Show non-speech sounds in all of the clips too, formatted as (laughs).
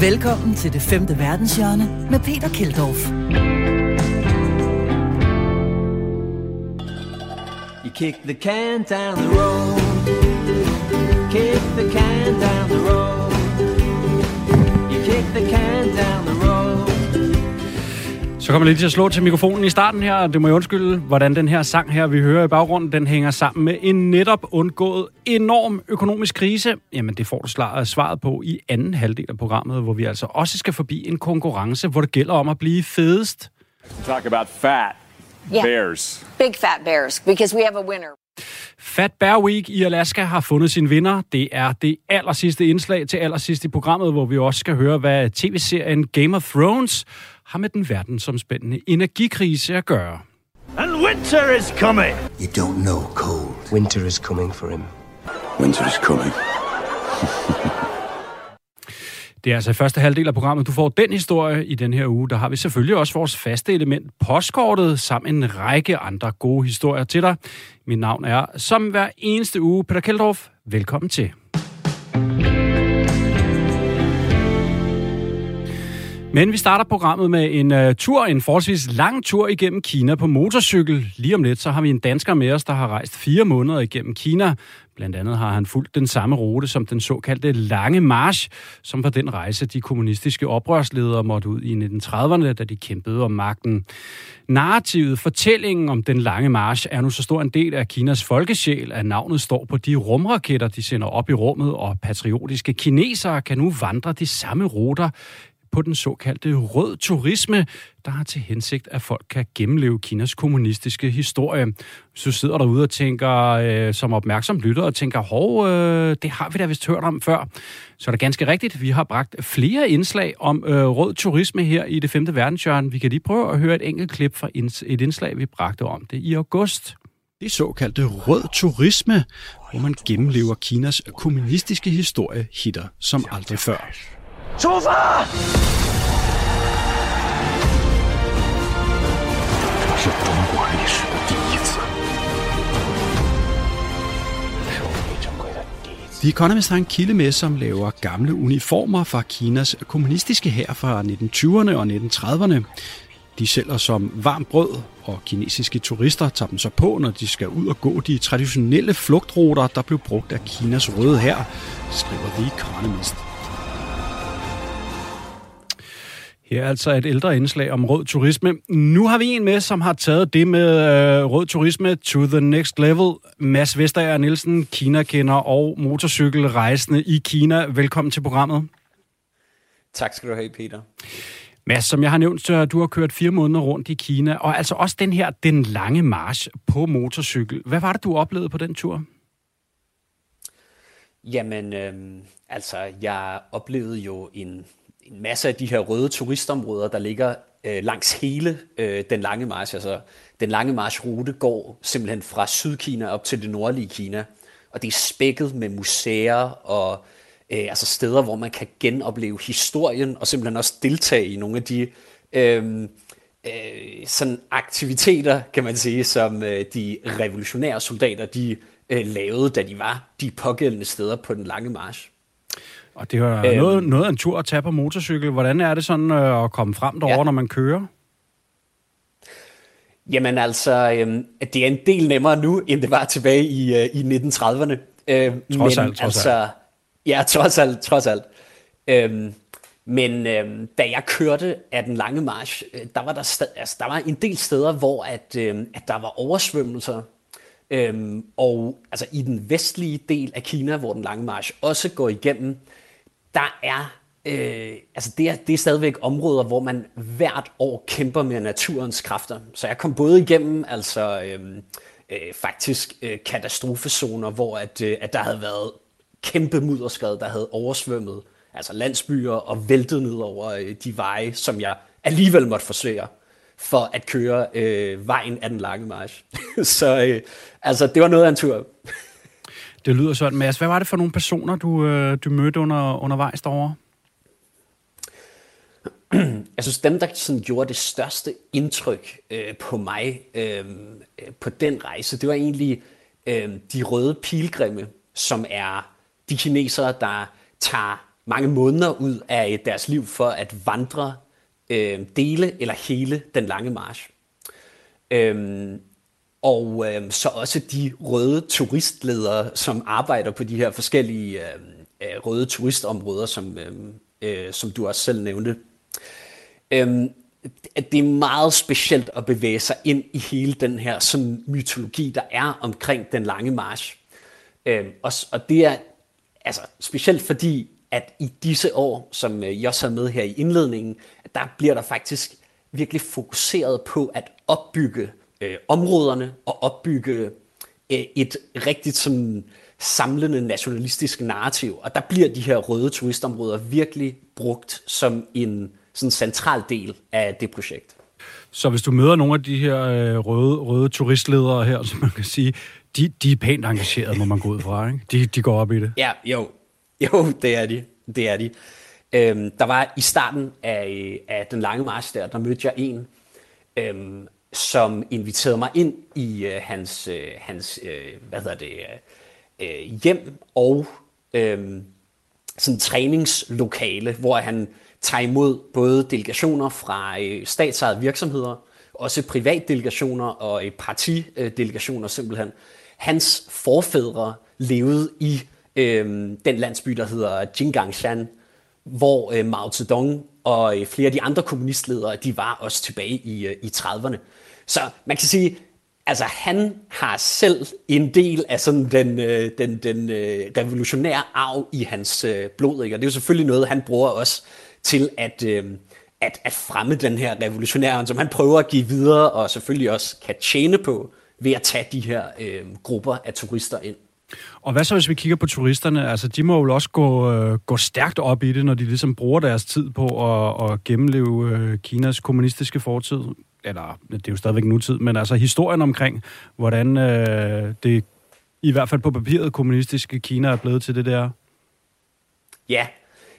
Velkommen til det femte verdenshjørne med Peter Keldorf. You kick the can down the road. Kick the can down the road. Så kommer jeg lige til at slå til mikrofonen i starten her, og det må jeg undskylde, hvordan den her sang her, vi hører i baggrunden, den hænger sammen med en netop undgået enorm økonomisk krise. Jamen, det får du svaret på i anden halvdel af programmet, hvor vi altså også skal forbi en konkurrence, hvor det gælder om at blive fedest. Talk about fat Yeah. bears. Big fat bears because we have a winner. Fat Bear Week i Alaska har fundet sin vinder. Det er det aller sidste indslag til allersidst i programmet, hvor vi også skal høre, hvad tv-serien Game of Thrones har med den verdensomspændende energikrise at gøre. And winter is coming. You don't know cold. Winter is coming for him. Winter is coming. (laughs) Det er altså første halvdel af programmet, du får den historie i den her uge. Der har vi selvfølgelig også vores faste element, postkortet, sammen en række andre gode historier til dig. Mit navn er, som hver eneste uge, Peter Keldorf. Velkommen til. Men vi starter programmet med en uh, tur, en forholdsvis lang tur igennem Kina på motorcykel. Lige om lidt, så har vi en dansker med os, der har rejst fire måneder igennem Kina. Blandt andet har han fulgt den samme rute som den såkaldte Lange March, som var den rejse, de kommunistiske oprørsledere måtte ud i 1930'erne, da de kæmpede om magten. Narrativet, fortællingen om den Lange March, er nu så stor en del af Kinas folkesjæl, at navnet står på de rumraketter, de sender op i rummet, og patriotiske kinesere kan nu vandre de samme ruter på den såkaldte rød turisme, der har til hensigt, at folk kan gennemleve Kinas kommunistiske historie. Så sidder derude og tænker, øh, som opmærksom lytter, og tænker, hov, øh, det har vi da vist hørt om før, så er det ganske rigtigt. Vi har bragt flere indslag om øh, rød turisme her i det femte verdenshjørne. Vi kan lige prøve at høre et enkelt klip fra ins- et indslag, vi bragte om det i august. Det såkaldte rød turisme, hvor man gennemlever Kinas kommunistiske historie hitter som aldrig før. Sofa! The Economist har en kilde med, som laver gamle uniformer fra Kinas kommunistiske hær fra 1920'erne og 1930'erne. De sælger som varmt brød, og kinesiske turister tager dem så på, når de skal ud og gå de traditionelle flugtruter, der blev brugt af Kinas røde hær, skriver The Economist. Her er altså et ældre indslag om rød turisme. Nu har vi en med, som har taget det med øh, rød turisme to the next level. Mads Vestager Nielsen, Kina-kender og motorcykelrejsende i Kina. Velkommen til programmet. Tak skal du have, Peter. Mads, som jeg har nævnt, så du har kørt fire måneder rundt i Kina, og altså også den her, den lange march på motorcykel. Hvad var det, du oplevede på den tur? Jamen, øhm, altså, jeg oplevede jo en, en masse af de her røde turistområder, der ligger øh, langs hele øh, den lange march. Altså, den lange marchrute går simpelthen fra Sydkina op til det nordlige Kina, og det er spækket med museer og øh, altså steder, hvor man kan genopleve historien og simpelthen også deltage i nogle af de øh, øh, sådan aktiviteter, kan man sige, som øh, de revolutionære soldater, de øh, lavede, da de var de pågældende steder på den lange march. Og det var øhm, noget, noget af en tur at tage på motorcykel. Hvordan er det sådan øh, at komme frem derover, ja. når man kører? Jamen altså, øh, det er en del nemmere nu, end det var tilbage i, øh, i 1930'erne. Øh, Trods men alt, trods altså, Ja, trods alt, trods alt. Øhm, men øhm, da jeg kørte af den lange march, øh, der var der, sta- altså, der var en del steder, hvor at, øhm, at der var oversvømmelser. Øhm, og altså i den vestlige del af Kina, hvor den lange march også går igennem, der er øh, altså det er, det er stadigvæk områder, hvor man hvert år kæmper med naturens kræfter. Så jeg kom både igennem altså øh, øh, faktisk øh, katastrofezoner, hvor at, øh, at der havde været kæmpe mudderskred, der havde oversvømmet altså landsbyer og væltet ned over øh, de veje, som jeg alligevel måtte forsøge for at køre øh, vejen af den lange march. (laughs) Så øh, altså, det var noget af en tur. Det lyder sådan, Mads. Hvad var det for nogle personer, du, øh, du mødte under, undervejs derovre? (clears throat) Jeg synes, dem, der sådan gjorde det største indtryk øh, på mig øh, på den rejse, det var egentlig øh, de røde pilgrimme, som er de kinesere, der tager mange måneder ud af deres liv for at vandre øh, dele eller hele den lange march. Øh, og øh, så også de røde turistledere, som arbejder på de her forskellige øhm, øh, røde turistområder, som, øh, øh, som du også selv nævnte. Øh, at det er meget specielt at bevæge sig ind i hele den her sådan, mytologi, der er omkring den lange march. Øh, og, og det er altså, specielt fordi, at i disse år, som øh, jeg også har med her i indledningen, der bliver der faktisk virkelig fokuseret på at opbygge øh, områderne og opbygge øh, et rigtigt sådan, samlende nationalistisk narrativ. Og der bliver de her røde turistområder virkelig brugt som en sådan central del af det projekt. Så hvis du møder nogle af de her øh, røde, røde turistledere her, (laughs) som man kan sige, de, de er pænt engagerede, må man gå ud fra, ikke? De, de går op i det. Ja, jo. Jo, det er de. Det er de. Øhm, der var i starten af, af den lange march der, der mødte jeg en, øhm, som inviterede mig ind i øh, hans, øh, hans øh, hvad hedder det, øh, øh, hjem og øh, sådan træningslokale, hvor han tager imod både delegationer fra øh, statsejede virksomheder, også privatdelegationer og øh, partidelegationer simpelthen. Hans forfædre levede i øh, den landsby, der hedder Jingangshan, hvor øh, Mao Zedong og øh, flere af de andre kommunistledere, de var også tilbage i, øh, i 30'erne. Så man kan sige, altså han har selv en del af sådan den, øh, den, den øh, revolutionære arv i hans øh, blod, ikke? og det er jo selvfølgelig noget, han bruger også til at, øh, at, at fremme den her revolutionære, som han prøver at give videre, og selvfølgelig også kan tjene på ved at tage de her øh, grupper af turister ind. Og hvad så, hvis vi kigger på turisterne? Altså, de må jo også gå, øh, gå stærkt op i det, når de ligesom bruger deres tid på at, at gennemleve øh, Kinas kommunistiske fortid. Eller, det er jo stadigvæk nutid, men altså historien omkring, hvordan øh, det i hvert fald på papiret kommunistiske Kina er blevet til det der. Ja,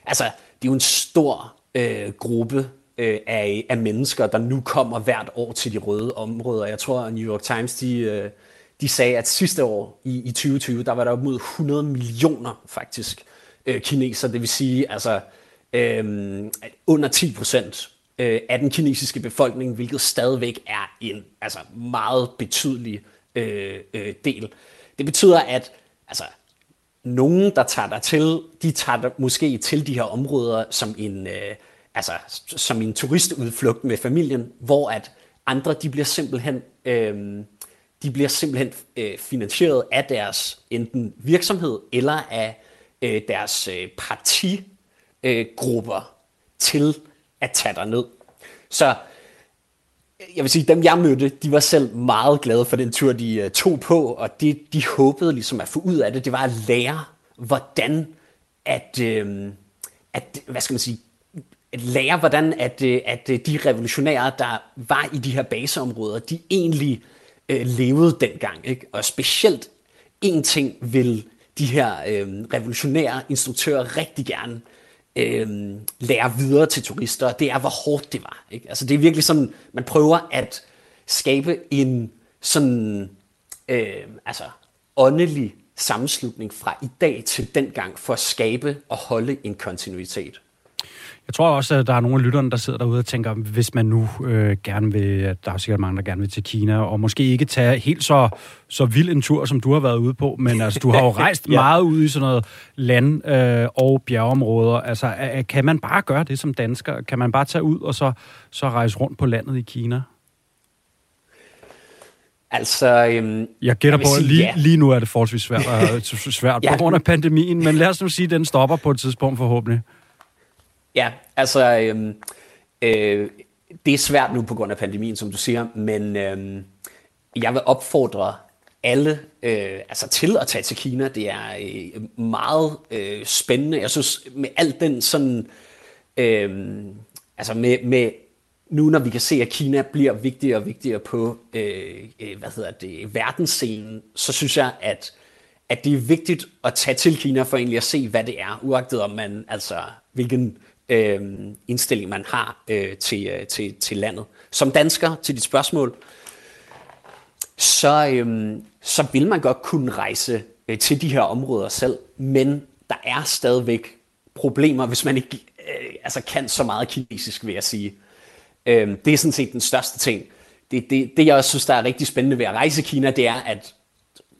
altså, det er jo en stor øh, gruppe øh, af, af mennesker, der nu kommer hvert år til de røde områder. Jeg tror, at New York Times, de... Øh, de sagde, at sidste år i, i 2020, der var der op mod 100 millioner faktisk øh, kineser, det vil sige altså øh, under 10 procent øh, af den kinesiske befolkning, hvilket stadigvæk er en altså meget betydelig øh, øh, del. Det betyder, at altså, nogen, der tager der til, de tager der måske til de her områder som en, øh, altså, som en turistudflugt med familien, hvor at andre, de bliver simpelthen øh, de bliver simpelthen øh, finansieret af deres enten virksomhed eller af øh, deres øh, partigrupper øh, til at tage dig ned. Så jeg vil sige, dem jeg mødte, de var selv meget glade for den tur, de øh, tog på, og det de håbede ligesom at få ud af det, det var at lære, hvordan at, øh, at hvad skal man sige, at lære, hvordan at, øh, at øh, de revolutionære, der var i de her baseområder, de egentlig øh, Øh, levede dengang. Ikke? Og specielt en ting vil de her øh, revolutionære instruktører rigtig gerne øh, lære videre til turister, og det er, hvor hårdt det var. Ikke? Altså, det er virkelig sådan, man prøver at skabe en sådan øh, altså, åndelig sammenslutning fra i dag til dengang, for at skabe og holde en kontinuitet. Jeg tror også, at der er nogle af lytterne, der sidder derude og tænker, hvis man nu øh, gerne vil, der er sikkert mange, der gerne vil til Kina, og måske ikke tage helt så, så vild en tur, som du har været ude på, men altså, du har jo (laughs) rejst ja. meget ud i sådan noget land- øh, og bjergeområder. Altså, øh, kan man bare gøre det som dansker? Kan man bare tage ud og så, så rejse rundt på landet i Kina? Altså, øhm, jeg gætter på, at lige, ja. lige nu er det forholdsvis svært, (laughs) svært ja. på grund af pandemien, men lad os nu sige, at den stopper på et tidspunkt forhåbentlig. Ja, altså, øh, øh, det er svært nu på grund af pandemien, som du siger, men øh, jeg vil opfordre alle øh, altså til at tage til Kina. Det er øh, meget øh, spændende. Jeg synes, med alt den sådan, øh, altså med, med nu når vi kan se, at Kina bliver vigtigere og vigtigere på øh, øh, hvad hedder det, verdensscenen, så synes jeg, at, at det er vigtigt at tage til Kina for egentlig at se, hvad det er, uagtet om man, altså hvilken øh, øh, indstilling, man har øh, til, øh, til, til landet. Som dansker, til dit spørgsmål, så, øh, så vil man godt kunne rejse øh, til de her områder selv, men der er stadigvæk problemer, hvis man ikke øh, altså kan så meget kinesisk, vil jeg sige. Øh, det er sådan set den største ting. Det, det, det, jeg også synes, der er rigtig spændende ved at rejse i Kina, det er, at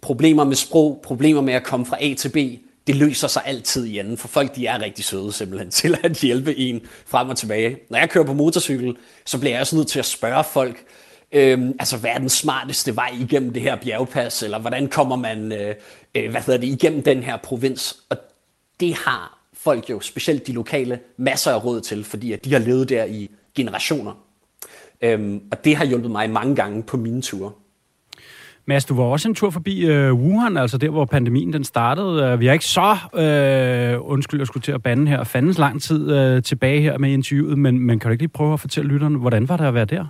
problemer med sprog, problemer med at komme fra A til B, det løser sig altid igen, for folk de er rigtig søde simpelthen (laughs) til at hjælpe en frem og tilbage. Når jeg kører på motorcykel, så bliver jeg også nødt til at spørge folk, øhm, altså hvad er den smarteste vej igennem det her bjergpas, eller hvordan kommer man øh, øh, hvad hedder det, igennem den her provins. Og det har folk jo, specielt de lokale, masser af råd til, fordi at de har levet der i generationer. Øhm, og det har hjulpet mig mange gange på mine ture. Mads, du var også en tur forbi øh, Wuhan, altså der, hvor pandemien den startede. Øh, vi er ikke så, øh, undskyld, jeg skulle til at bande her, fandens lang tid øh, tilbage her med interviewet, men, men kan du ikke lige prøve at fortælle lytterne, hvordan var det at være der?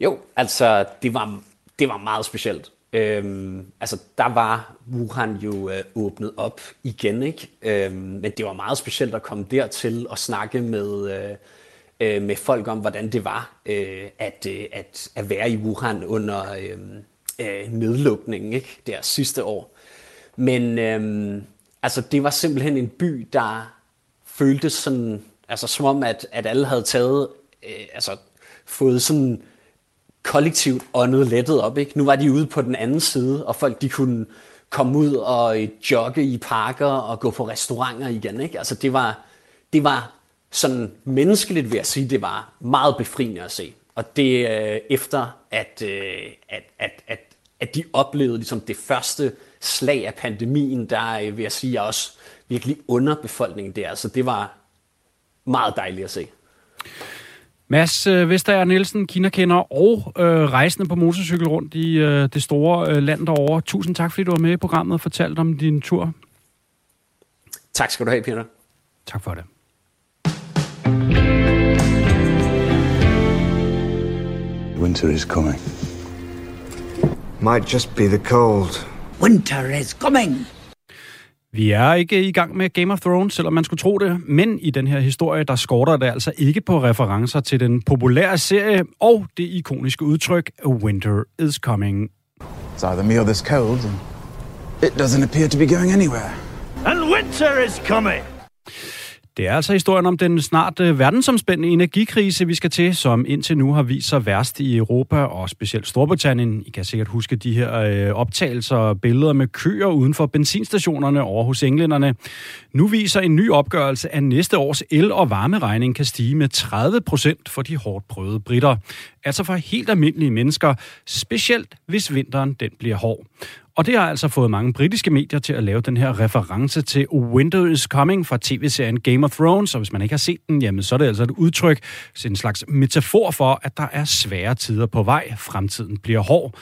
Jo, altså det var, det var meget specielt. Øhm, altså der var Wuhan jo øh, åbnet op igen, ikke? Øhm, men det var meget specielt at komme dertil og snakke med... Øh, øh, med folk om, hvordan det var øh, at, øh, at, at være i Wuhan under øh, øh, nedlukningen ikke? der sidste år. Men øh, altså, det var simpelthen en by, der føltes sådan, altså som om, at, at alle havde taget, øh, altså fået sådan kollektivt åndet lettet op. Ikke? Nu var de ude på den anden side, og folk de kunne komme ud og jogge i parker og gå på restauranter igen. Ikke? Altså det var, det var sådan menneskeligt vil jeg sige, det var meget befriende at se. Og det øh, efter, at, øh, at, at, at, at de oplevede ligesom det første slag af pandemien, der øh, vil jeg sige, er også virkelig under befolkningen der. Så det var meget dejligt at se. Mads øh, Vestager Nielsen, Kina-kender og øh, rejsende på motorcykel rundt i øh, det store øh, land derovre. Tusind tak, fordi du var med i programmet og fortalte om din tur. Tak skal du have, Peter. Tak for det. Winter is coming. Might just be the cold. Winter is coming. Vi er ikke i gang med Game of Thrones, selvom man skulle tro det, men i den her historie, der skorter det altså ikke på referencer til den populære serie og det ikoniske udtryk Winter is coming. It's either me or this cold, and it doesn't appear to be going anywhere. And winter is coming! Det er altså historien om den snart øh, verdensomspændende energikrise, vi skal til, som indtil nu har vist sig værst i Europa og specielt Storbritannien. I kan sikkert huske de her øh, optagelser og billeder med køer uden for benzinstationerne over hos englænderne. Nu viser en ny opgørelse, at næste års el- og varmeregning kan stige med 30 procent for de hårdt prøvede britter. Altså for helt almindelige mennesker, specielt hvis vinteren den bliver hård. Og det har altså fået mange britiske medier til at lave den her reference til Winter is Coming fra tv-serien Game of Thrones. Og hvis man ikke har set den, jamen, så er det altså et udtryk, en slags metafor for, at der er svære tider på vej. Fremtiden bliver hård.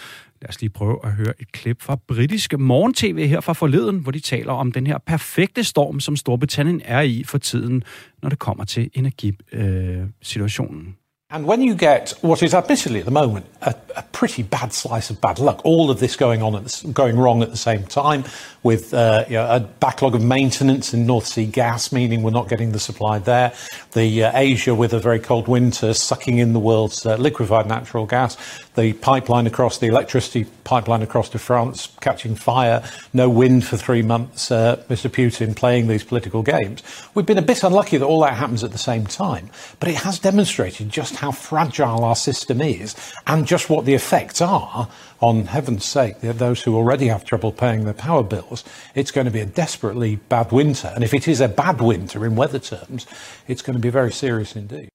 Lad os lige prøve at høre et klip fra britiske morgen-tv her fra forleden, hvor de taler om den her perfekte storm, som Storbritannien er i for tiden, når det kommer til energisituationen. Øh, And when you get what is admittedly at the moment a, a, pretty bad slice of bad luck, all of this going on, the, going wrong at the same time, with uh, you know, a backlog of maintenance in North Sea gas, meaning we're not getting the supply there. The uh, Asia with a very cold winter, sucking in the world's uh, liquefied natural gas. The pipeline across the electricity pipeline across to France catching fire. No wind for three months. Uh, Mr. Putin playing these political games. We've been a bit unlucky that all that happens at the same time, but it has demonstrated just how fragile our system is and just what the effects are on heaven's sake, those who already have trouble paying their power bills, it's going to be a desperately bad winter. And if it is a bad winter in weather terms, it's going to be very serious indeed.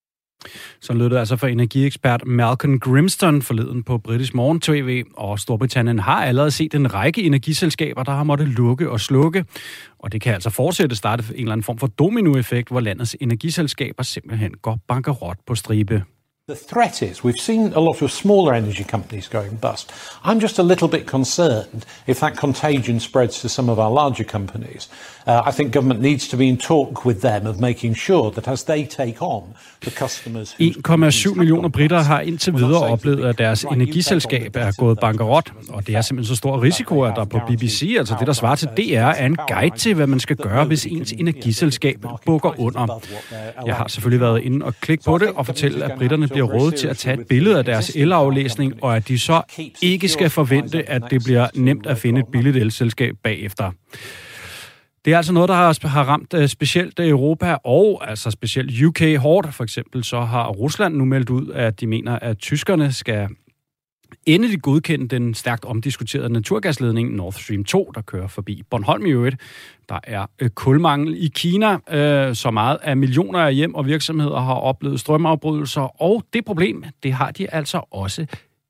Så lød det altså for energiekspert Malcolm Grimston forleden på Britisk Morgen TV, og Storbritannien har allerede set en række energiselskaber, der har måttet lukke og slukke. Og det kan altså fortsætte starte en eller anden form for dominoeffekt, hvor landets energiselskaber simpelthen går bankerot på stribe. The threat is we've seen a lot of smaller energy companies going bust. I'm just a little bit concerned if that contagion spreads to some of our larger companies. Uh, I think government needs to be in talk with them of making sure that as they take on the customers... 1,7 millioner britter har indtil videre oplevet, at deres energiselskab er gået bankerot, og det er simpelthen så stor risiko, at der på BBC, altså det der svarer til DR, er en guide til, hvad man skal gøre, hvis ens energiselskab bukker under. Jeg har selvfølgelig været inde og klikke på det og fortælle, at britterne bliver rådet til at tage et billede af deres elaflæsning, og at de så ikke skal forvente, at det bliver nemt at finde et billigt elselskab bagefter. Det er altså noget, der har, har ramt øh, specielt Europa og altså specielt UK hårdt. For eksempel så har Rusland nu meldt ud, at de mener, at tyskerne skal endelig godkendt den stærkt omdiskuterede naturgasledning Nord Stream 2, der kører forbi Bornholm i øvrigt. Der er øh, kulmangel i Kina, øh, så meget af millioner af hjem og virksomheder har oplevet strømafbrydelser, og det problem, det har de altså også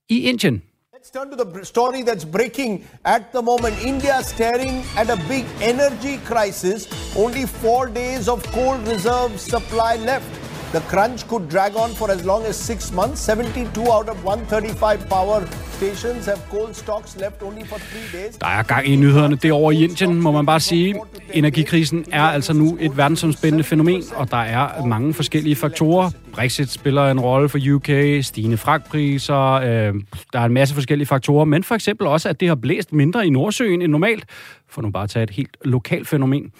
i Indien. Let's turn to the story that's breaking at the moment. India staring at a big energy crisis. Only four days of coal reserve supply left. The crunch could drag on for as long as six months. 72 out of 135 power stations have coal stocks left only for three days. Der er gang i nyhederne derovre i Indien, må man bare sige. Energikrisen er altså nu et verdensomspændende fænomen, og der er mange forskellige faktorer. Brexit spiller en rolle for UK, stigende fragtpriser, øh, der er en masse forskellige faktorer, men for eksempel også, at det har blæst mindre i Nordsøen end normalt, for nu bare at tage et helt lokalt fænomen.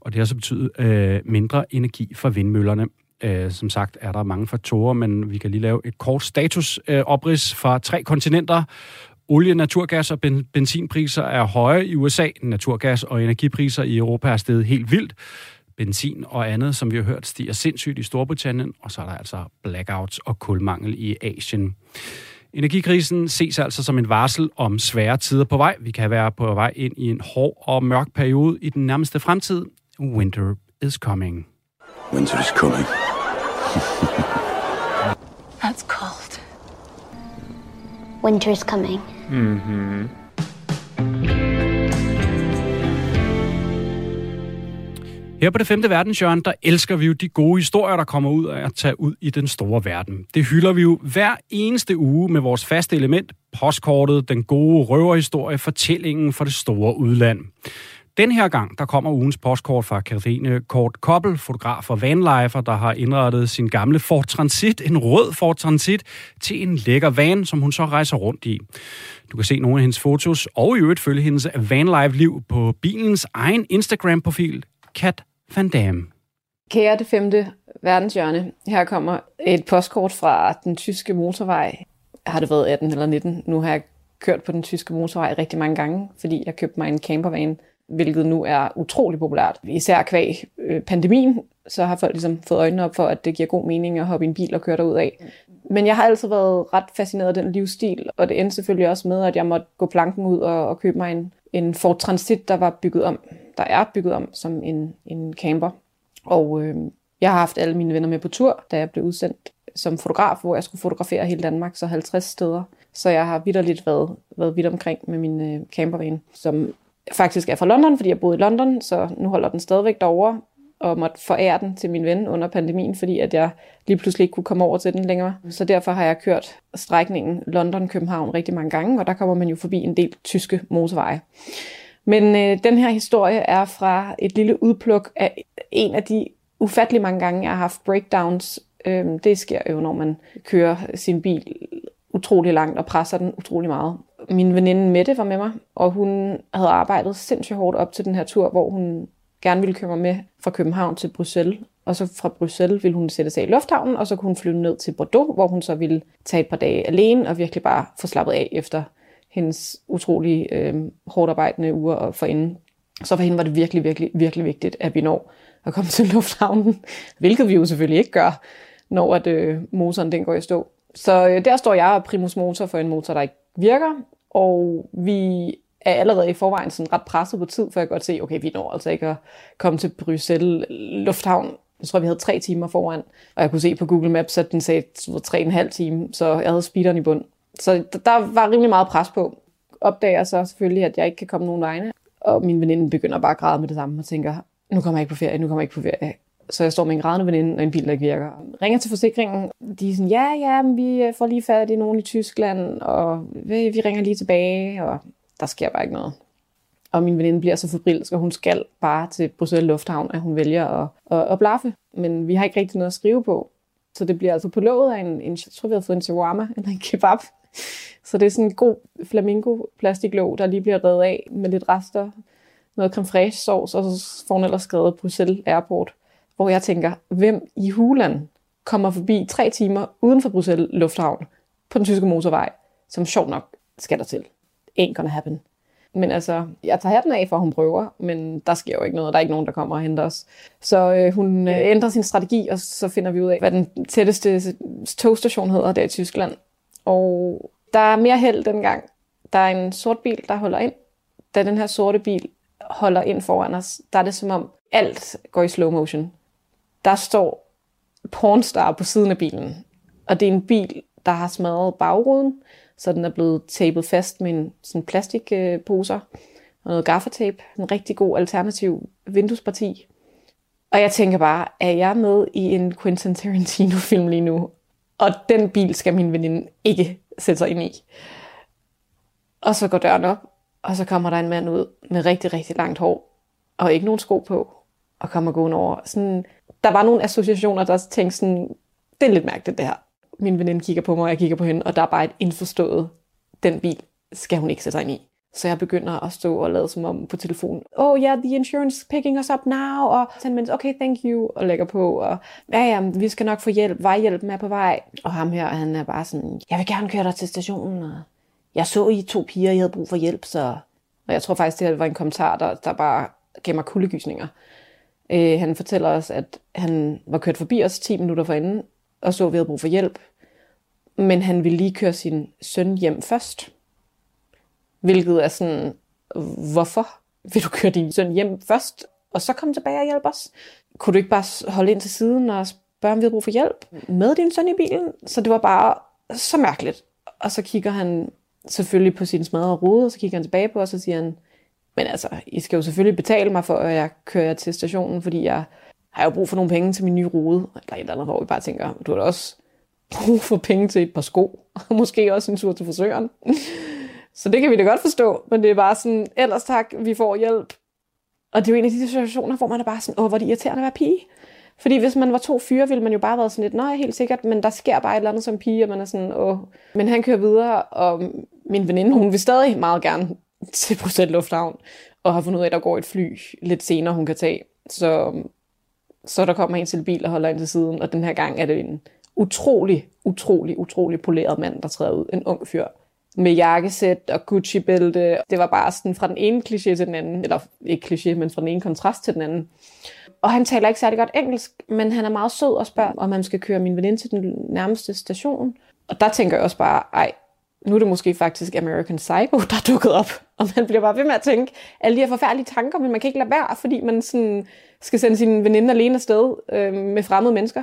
Og det har så betydet øh, mindre energi fra vindmøllerne. Øh, som sagt er der mange faktorer, men vi kan lige lave et kort statusoprids øh, fra tre kontinenter. Olie, naturgas og ben, benzinpriser er høje i USA. Naturgas og energipriser i Europa er steget helt vildt. Benzin og andet, som vi har hørt, stiger sindssygt i Storbritannien, og så er der altså blackouts og kulmangel i Asien. Energikrisen ses altså som en varsel om svære tider på vej. Vi kan være på vej ind i en hård og mørk periode i den nærmeste fremtid. Winter is coming. Winter is coming. (laughs) That's cold. Winter is coming. Mm-hmm. Her på det femte verdenshjørne, der elsker vi jo de gode historier, der kommer ud af at tage ud i den store verden. Det hylder vi jo hver eneste uge med vores faste element, postkortet, den gode røverhistorie, fortællingen for det store udland. Den her gang, der kommer ugens postkort fra Katrine Kort Koppel, fotograf og vanlifer, der har indrettet sin gamle Ford Transit, en rød Ford Transit, til en lækker van, som hun så rejser rundt i. Du kan se nogle af hendes fotos, og i øvrigt følge hendes vanlife-liv på bilens egen Instagram-profil, Kat Van Dam. Kære det femte verdenshjørne, her kommer et postkort fra den tyske motorvej. Har det været 18 eller 19? Nu har jeg kørt på den tyske motorvej rigtig mange gange, fordi jeg købte mig en campervan hvilket nu er utrolig populært. Især kvæg øh, pandemien, så har folk ligesom fået øjnene op for, at det giver god mening at hoppe i en bil og køre derud af. Men jeg har altid været ret fascineret af den livsstil, og det endte selvfølgelig også med, at jeg måtte gå planken ud og, og købe mig en, en Ford Transit, der var bygget om, der er bygget om som en, en camper. Og øh, jeg har haft alle mine venner med på tur, da jeg blev udsendt som fotograf, hvor jeg skulle fotografere hele Danmark, så 50 steder. Så jeg har vidderligt været, været vidt omkring med min øh, campervan, som faktisk er fra London, fordi jeg boede i London, så nu holder den stadigvæk derovre, og måtte forære den til min ven under pandemien, fordi at jeg lige pludselig ikke kunne komme over til den længere. Så derfor har jeg kørt strækningen London-København rigtig mange gange, og der kommer man jo forbi en del tyske motorveje. Men øh, den her historie er fra et lille udpluk af en af de ufattelig mange gange, jeg har haft breakdowns. Øhm, det sker jo, når man kører sin bil utrolig langt og presser den utrolig meget min veninde Mette var med mig, og hun havde arbejdet sindssygt hårdt op til den her tur, hvor hun gerne ville køre mig med fra København til Bruxelles. Og så fra Bruxelles ville hun sætte sig i lufthavnen, og så kunne hun flyve ned til Bordeaux, hvor hun så ville tage et par dage alene og virkelig bare få slappet af efter hendes utrolig øh, hårdt arbejdende uger og forinden. Så for hende var det virkelig, virkelig, virkelig vigtigt, at vi når at komme til lufthavnen, (laughs) hvilket vi jo selvfølgelig ikke gør, når at, øh, motoren den går i stå. Så øh, der står jeg og primus motor for en motor, der ikke virker, og vi er allerede i forvejen sådan ret presset på tid, for jeg kan godt se, okay, vi når altså ikke at komme til Bruxelles Lufthavn. Jeg tror, vi havde tre timer foran, og jeg kunne se på Google Maps, at den sagde tre og en halv time, så jeg havde speederen i bund. Så der var rimelig meget pres på. Opdager så selvfølgelig, at jeg ikke kan komme nogen vegne, og min veninde begynder bare at græde med det samme og tænker, nu kommer jeg ikke på ferie, nu kommer jeg ikke på ferie. Så jeg står med en grædende veninde og en bil, der ikke virker. Ringer til forsikringen. De er sådan, ja, ja, men vi øh, får lige fat i nogen i Tyskland, og vi, ringer lige tilbage, og der sker bare ikke noget. Og min veninde bliver så forbrilsk, og hun skal bare til Bruxelles Lufthavn, at hun vælger at, at, at blaffe. Men vi har ikke rigtig noget at skrive på. Så det bliver altså på låget af en, en jeg tror, vi har fået en shawarma eller en kebab. Så det er sådan en god flamingo plastiklåg, der lige bliver reddet af med lidt rester, noget creme fraiche sauce, og så får hun ellers skrevet Bruxelles Airport hvor jeg tænker, hvem i Huland kommer forbi tre timer uden for Bruxelles Lufthavn på den tyske motorvej, som sjov nok skal der til. Ain't gonna happen. Men altså, jeg tager hatten af, for hun prøver, men der sker jo ikke noget. Der er ikke nogen, der kommer og henter os. Så øh, hun øh, ændrer sin strategi, og så finder vi ud af, hvad den tætteste togstation hedder der i Tyskland. Og der er mere held dengang. Der er en sort bil, der holder ind. Da den her sorte bil holder ind foran os, der er det som om alt går i slow motion. Der står pornstar på siden af bilen. Og det er en bil, der har smadret bagruden, så den er blevet tapet fast med en sådan plastikposer og noget gaffatape. En rigtig god alternativ vinduesparti. Og jeg tænker bare, er jeg med i en Quentin Tarantino-film lige nu? Og den bil skal min veninde ikke sætte sig ind i. Og så går døren op, og så kommer der en mand ud med rigtig, rigtig langt hår, og ikke nogen sko på, og kommer gående over. Sådan, der var nogle associationer, der tænkte sådan, det er lidt mærkeligt det her. Min veninde kigger på mig, og jeg kigger på hende, og der er bare et indforstået, den bil skal hun ikke sætte sig ind i. Så jeg begynder at stå og lade som om på telefonen. Oh yeah, the insurance picking us up now. Og så mens, okay, thank you. Og lægger på. Og ja, ja, vi skal nok få hjælp. Vejhjælpen er på vej. Og ham her, han er bare sådan, jeg vil gerne køre dig til stationen. Og jeg så I to piger, I havde brug for hjælp, så... Og jeg tror faktisk, det her var en kommentar, der, der bare gav mig kuldegysninger. Øh, han fortæller os, at han var kørt forbi os 10 minutter forinden, og så, at vi havde brug for hjælp. Men han ville lige køre sin søn hjem først. Hvilket er sådan, hvorfor vil du køre din søn hjem først, og så komme tilbage og hjælpe os? Kunne du ikke bare holde ind til siden og spørge, om vi havde brug for hjælp med din søn i bilen? Så det var bare så mærkeligt. Og så kigger han selvfølgelig på sin smadrede rude, og så kigger han tilbage på os og siger han, men altså, I skal jo selvfølgelig betale mig for, at jeg kører til stationen, fordi jeg har jo brug for nogle penge til min nye rode. Eller et eller andet, hvor vi bare tænker, du har da også brug for penge til et par sko, og (laughs) måske også en tur til frisøren. Så det kan vi da godt forstå, men det er bare sådan, ellers tak, vi får hjælp. Og det er jo en af de situationer, hvor man er bare sådan, åh, hvor er det irriterende at være pige. Fordi hvis man var to fyre, ville man jo bare være sådan lidt, nej, helt sikkert, men der sker bare et eller andet som pige, og man er sådan, åh. Men han kører videre, og min veninde, hun vil stadig meget gerne til Bruxelles Lufthavn, og har fundet ud af, at der går et fly lidt senere, hun kan tage. Så, så der kommer en til bil og holder ind til siden, og den her gang er det en utrolig, utrolig, utrolig poleret mand, der træder ud. En ung fyr med jakkesæt og Gucci-bælte. Det var bare sådan fra den ene kliché til den anden, eller ikke kliché, men fra den ene kontrast til den anden. Og han taler ikke særlig godt engelsk, men han er meget sød og spørger, om man skal køre min veninde til den nærmeste station. Og der tænker jeg også bare, ej, nu er det måske faktisk American Psycho, der er dukket op. Og man bliver bare ved med at tænke alle de her forfærdelige tanker, men man kan ikke lade være, fordi man sådan skal sende sin veninde alene afsted øh, med fremmede mennesker.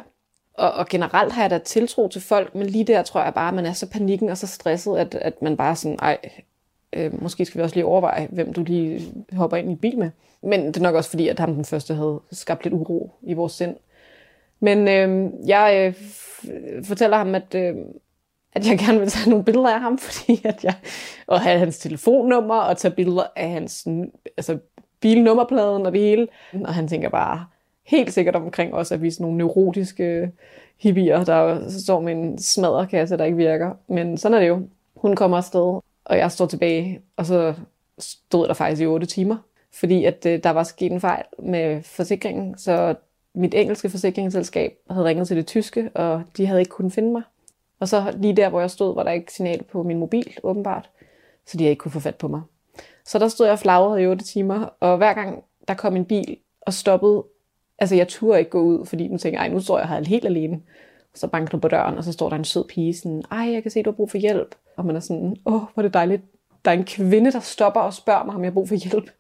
Og, og generelt har jeg da tiltro til folk, men lige der tror jeg bare, at man er så panikken og så stresset, at, at man bare sådan, ej, øh, måske skal vi også lige overveje, hvem du lige hopper ind i bil med. Men det er nok også fordi, at ham den første havde skabt lidt uro i vores sind. Men øh, jeg øh, fortæller ham, at, øh, at jeg gerne vil tage nogle billeder af ham, (laughs) fordi at jeg, og have hans telefonnummer og tage billeder af hans altså, bilnummerpladen og det hele. Og han tænker bare helt sikkert omkring også, at vi er sådan nogle neurotiske hippier, der står med en smadrekasse, der ikke virker. Men sådan er det jo. Hun kommer afsted, og jeg står tilbage, og så stod der faktisk i 8 timer, fordi at øh, der var sket en fejl med forsikringen, så mit engelske forsikringsselskab havde ringet til det tyske, og de havde ikke kunnet finde mig. Og så lige der, hvor jeg stod, var der ikke signal på min mobil, åbenbart, så de havde ikke kunne få fat på mig. Så der stod jeg flagret i 8 timer, og hver gang der kom en bil og stoppede, altså jeg turde ikke gå ud, fordi nu tænkte jeg, nu står jeg her helt alene. Så banker du på døren, og så står der en sød pige, sådan, ej, jeg kan se, du har brug for hjælp. Og man er sådan, åh, hvor er det dejligt. Der er en kvinde, der stopper og spørger mig, om jeg har brug for hjælp.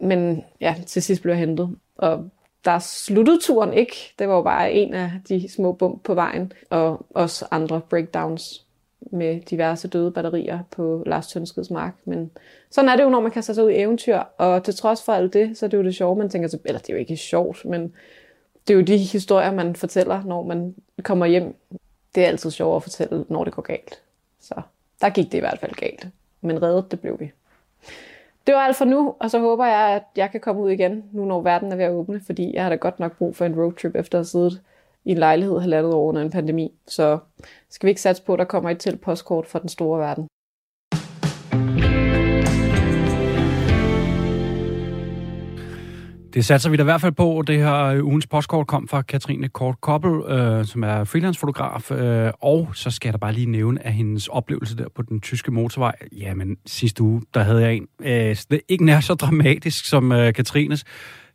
Men ja, til sidst blev jeg hentet. Og der sluttede turen ikke. Det var jo bare en af de små bump på vejen. Og også andre breakdowns med diverse døde batterier på Lars Tønskeds mark. Men sådan er det jo, når man kaster sig ud i eventyr. Og til trods for alt det, så er det jo det sjove, man tænker sig, Eller det er jo ikke sjovt, men det er jo de historier, man fortæller, når man kommer hjem. Det er altid sjovt at fortælle, når det går galt. Så der gik det i hvert fald galt. Men reddet, det blev vi. Det var alt for nu, og så håber jeg, at jeg kan komme ud igen, nu når verden er ved at åbne, fordi jeg har da godt nok brug for en roadtrip efter at have siddet i en lejlighed halvandet år under en pandemi. Så skal vi ikke satse på, at der kommer et til postkort fra den store verden. Det satser vi da i hvert fald på. Det her øh, ugens postkort kom fra Katrine Kort Koppel, øh, som er freelance-fotograf. Øh, og så skal jeg da bare lige nævne af hendes oplevelse der på den tyske motorvej. Jamen, sidste uge, der havde jeg en. Øh, det er ikke nær så dramatisk som øh, Katrines.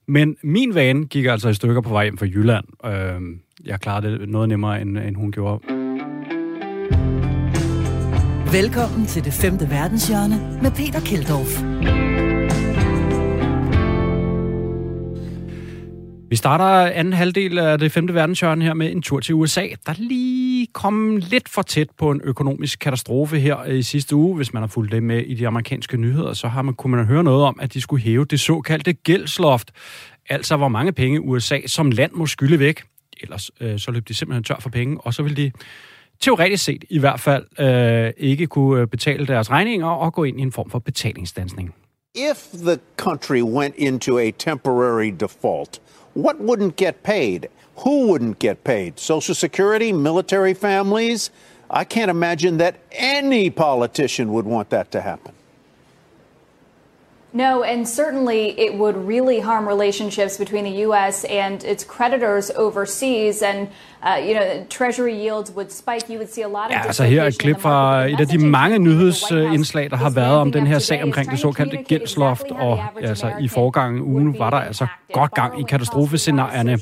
Men min vane gik altså i stykker på vej hjem fra Jylland. Øh, jeg klarede det noget nemmere, end, end hun gjorde. Velkommen til det femte verdenshjørne med Peter Keldorf. Vi starter anden halvdel af det femte verdenshjørne her med en tur til USA, der lige kom lidt for tæt på en økonomisk katastrofe her i sidste uge. Hvis man har fulgt det med i de amerikanske nyheder, så har man, kunne man høre noget om, at de skulle hæve det såkaldte gældsloft. Altså, hvor mange penge USA som land må skylde væk. Ellers øh, så løb de simpelthen tør for penge, og så ville de teoretisk set i hvert fald øh, ikke kunne øh, betale deres regninger og gå ind i en form for betalingsdansning. If the country went into a temporary default, what wouldn't get paid? Who wouldn't get paid? Social Security, military families? I can't imagine that any politician would want that to happen. No, and certainly it would really harm relationships between the U.S. and its creditors overseas. And, uh, you know, Treasury yields would spike. You would see a lot of Ja, altså her er et klip fra et af de mange nyhedsindslag, der har været om den her sag omkring det såkaldte gældsloft. Og altså, i forgangen ugen var der altså godt gang i katastrofescenarierne.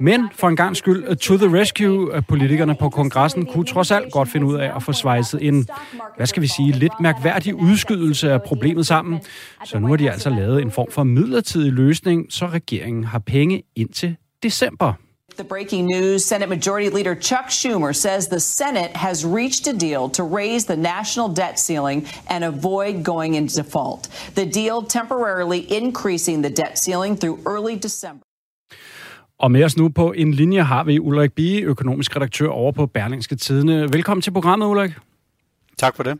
Men for en gang skyld, to the rescue, politikerne på kongressen kunne trods alt godt finde ud af at få svejset en, hvad skal vi sige, lidt mærkværdig udskydelse af problemet sammen. Så nu har de altså lavet en form for midlertidig løsning, så regeringen har penge indtil december. The breaking news Senate Majority Leader Chuck Schumer says the Senate has reached a deal to raise the national debt ceiling and avoid going into default. The deal temporarily increasing the debt ceiling through early December. Og med os nu på en linje har vi Ulrik Bie, økonomisk redaktør over på Berlingske Tidene. Velkommen til programmet, Ulrik. Tak for det.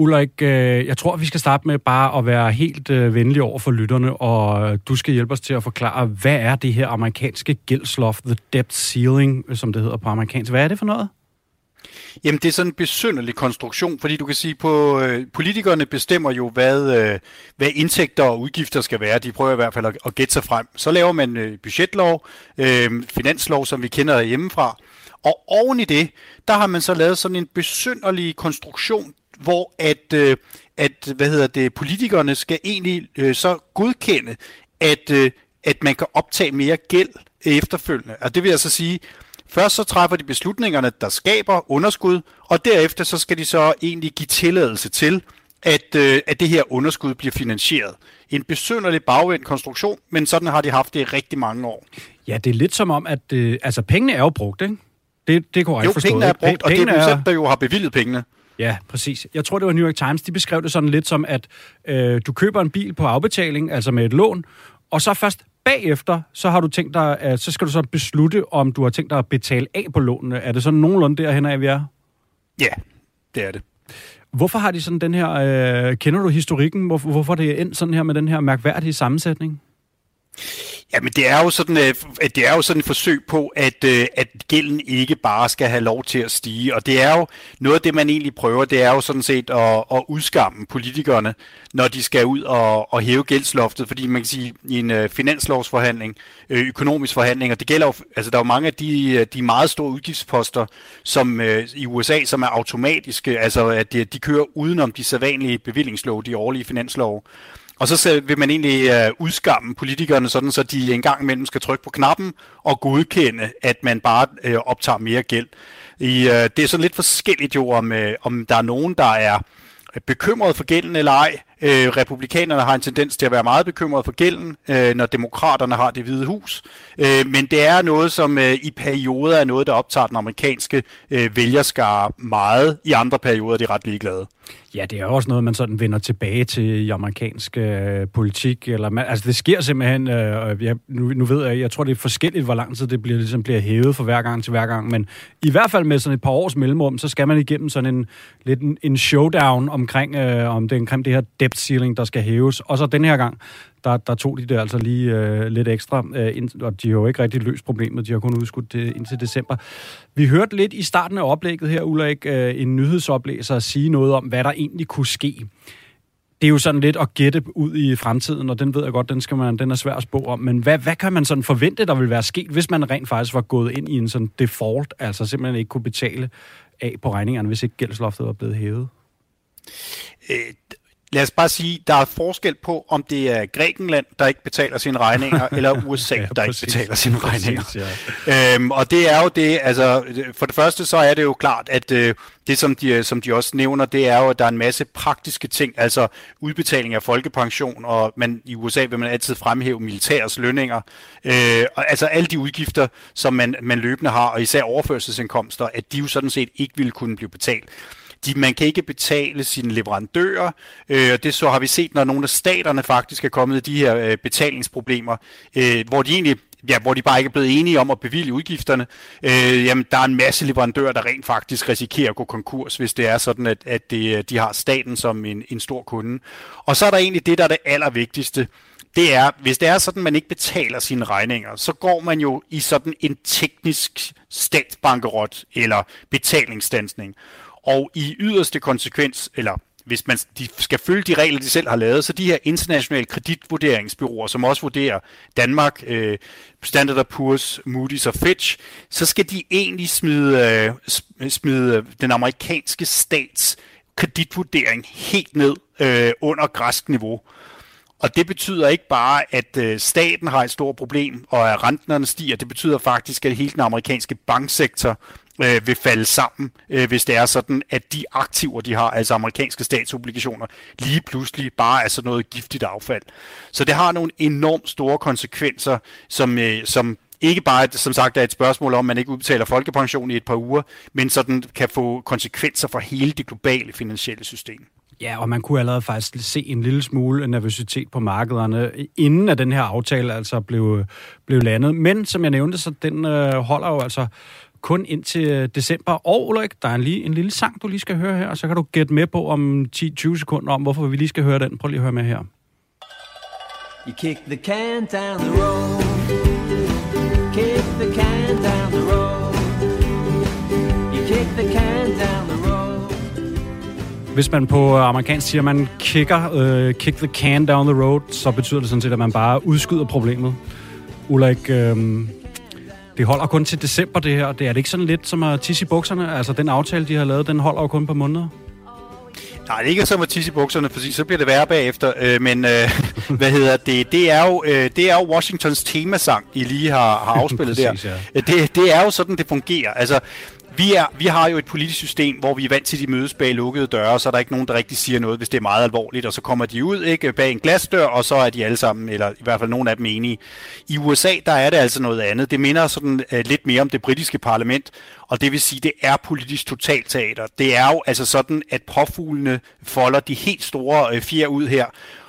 Ulrik, øh, jeg tror, vi skal starte med bare at være helt øh, venlige over for lytterne, og øh, du skal hjælpe os til at forklare, hvad er det her amerikanske gældsloft, the debt ceiling, som det hedder på amerikansk. Hvad er det for noget? Jamen, det er sådan en besynderlig konstruktion, fordi du kan sige, på øh, politikerne bestemmer jo, hvad, øh, hvad indtægter og udgifter skal være. De prøver i hvert fald at, at gætte sig frem. Så laver man øh, budgetlov, øh, finanslov, som vi kender hjemmefra. Og oven i det, der har man så lavet sådan en besynderlig konstruktion, hvor at, øh, at hvad hedder det, politikerne skal egentlig øh, så godkende, at, øh, at man kan optage mere gæld efterfølgende. Og det vil jeg så sige, først så træffer de beslutningerne, der skaber underskud, og derefter så skal de så egentlig give tilladelse til, at, øh, at det her underskud bliver finansieret. En besynderlig bagvendt konstruktion, men sådan har de haft det i rigtig mange år. Ja, det er lidt som om, at øh, altså, pengene er jo brugt, ikke? Det, det kunne jeg jo, forstå. pengene er brugt, og det er dem der jo har bevilget pengene. Ja, præcis. Jeg tror, det var New York Times, de beskrev det sådan lidt som, at øh, du køber en bil på afbetaling, altså med et lån, og så først bagefter, så har du tænkt dig, at så skal du så beslutte, om du har tænkt dig at betale af på lånene. Er det sådan nogenlunde derhen af, vi er? Ja, det er det. Hvorfor har de sådan den her, øh, kender du historikken, hvor, hvorfor det er endt sådan her med den her mærkværdige sammensætning? Jamen, det er jo sådan, øh, at det er jo sådan et forsøg på, at, øh, at gælden ikke bare skal have lov til at stige. Og det er jo noget af det, man egentlig prøver, det er jo sådan set at, at udskamme politikerne, når de skal ud og, og hæve gældsloftet. Fordi man kan sige, i en øh, finanslovsforhandling, økonomisk forhandling, og det gælder jo, altså der er jo mange af de, de meget store udgiftsposter som i USA, som er automatiske, altså at de, de kører udenom de sædvanlige bevillingslov, de årlige finanslov. Og så vil man egentlig øh, udskamme politikerne, sådan så de en gang imellem skal trykke på knappen og godkende, at man bare øh, optager mere gæld. I, øh, det er sådan lidt forskelligt jo, om, øh, om der er nogen, der er bekymret for gælden eller ej. Øh, republikanerne har en tendens til at være meget bekymret for gælden, øh, når demokraterne har det hvide hus. Øh, men det er noget, som øh, i perioder er noget, der optager den amerikanske øh, vælgerskare meget. I andre perioder er de ret ligeglade. Ja, det er også noget, man sådan vender tilbage til i amerikansk øh, politik. Eller man, altså, det sker simpelthen, øh, jeg, nu, nu ved jeg, jeg tror, det er forskelligt, hvor lang tid det bliver, ligesom bliver hævet fra hver gang til hver gang. Men i hvert fald med sådan et par års mellemrum, så skal man igennem sådan en, lidt en, en showdown omkring, øh, om det, omkring det her debt ceiling, der skal hæves. Og så den her gang, der, der tog de det altså lige øh, lidt ekstra, øh, ind, og de har jo ikke rigtig løst problemet, de har kun udskudt det indtil december. Vi hørte lidt i starten af oplægget her, Ulrik, øh, en nyhedsoplæser sige noget om, hvad der egentlig kunne ske. det er jo sådan lidt at gætte ud i fremtiden, og den ved jeg godt, den, skal man, den er svær at spå om. Men hvad, hvad kan man sådan forvente, der vil være sket, hvis man rent faktisk var gået ind i en sådan default, altså simpelthen ikke kunne betale af på regningerne, hvis ikke gældsloftet var blevet hævet? Øh, lad os bare sige, der er forskel på, om det er Grækenland, der ikke betaler sine regninger, (laughs) eller USA, ja, der præcis. ikke betaler sine regninger. Præcis, ja. øhm, og det er jo det, altså for det første så er det jo klart, at øh, det som de, som de også nævner, det er jo, at der er en masse praktiske ting, altså udbetaling af folkepension, og man, i USA vil man altid fremhæve militærs lønninger, øh, og altså alle de udgifter, som man, man løbende har, og især overførselsindkomster, at de jo sådan set ikke ville kunne blive betalt de, man kan ikke betale sine leverandører, øh, og det så har vi set, når nogle af staterne faktisk er kommet i de her øh, betalingsproblemer, øh, hvor de egentlig ja, hvor de bare ikke er blevet enige om at bevilge udgifterne, øh, jamen der er en masse leverandører, der rent faktisk risikerer at gå konkurs, hvis det er sådan, at, at det, de har staten som en, en stor kunde. Og så er der egentlig det, der er det allervigtigste, det er, hvis det er sådan, at man ikke betaler sine regninger, så går man jo i sådan en teknisk statsbankerot eller betalingsstansning. Og i yderste konsekvens, eller hvis man de skal følge de regler, de selv har lavet, så de her internationale kreditvurderingsbyråer, som også vurderer Danmark, øh, Standard Poor's, Moody's og Fitch, så skal de egentlig smide, øh, smide den amerikanske stats kreditvurdering helt ned øh, under græsk niveau. Og det betyder ikke bare, at øh, staten har et stort problem, og at renterne stiger. Det betyder faktisk, at hele den amerikanske banksektor øh, vil falde sammen, øh, hvis det er sådan, at de aktiver, de har, altså amerikanske statsobligationer, lige pludselig bare er sådan noget giftigt affald. Så det har nogle enormt store konsekvenser, som, øh, som ikke bare, som sagt, er et spørgsmål om, at man ikke udbetaler folkepension i et par uger, men sådan kan få konsekvenser for hele det globale finansielle system. Ja, og man kunne allerede faktisk se en lille smule nervøsitet på markederne, inden at den her aftale altså blev, blev landet. Men som jeg nævnte, så den øh, holder jo altså kun indtil øh, december. Og Ulrik, der er en, lige, en lille sang, du lige skal høre her, og så kan du gætte med på om 10-20 sekunder om, hvorfor vi lige skal høre den. Prøv lige at høre med her. You kick the can down the road. Kick the can down the road. You kick the can down the road. Hvis man på amerikansk siger, at man kicker, uh, kick the can down the road, så betyder det sådan set, at man bare udskyder problemet. Ulrik, uh, det holder kun til december, det her. Det er det ikke sådan lidt som at tisse i bukserne? Altså, den aftale, de har lavet, den holder jo kun på måneder. Nej, det er ikke som at tisse i bukserne, for så bliver det værre bagefter. Øh, men øh, (laughs) hvad hedder det? Det er, jo, øh, det er jo Washingtons temasang, I lige har, har afspillet (laughs) Præcis, der. Ja. Det, det er jo sådan, det fungerer. Altså, vi, er, vi har jo et politisk system, hvor vi er vant til, at de mødes bag lukkede døre, så er der ikke nogen, der rigtig siger noget, hvis det er meget alvorligt, og så kommer de ud ikke bag en glasdør, og så er de alle sammen, eller i hvert fald nogen af dem enige. I USA, der er det altså noget andet. Det minder sådan uh, lidt mere om det britiske parlament, og det vil sige, det er politisk totalteater. Det er jo altså sådan, at påfuglene folder de helt store uh, fjer ud her,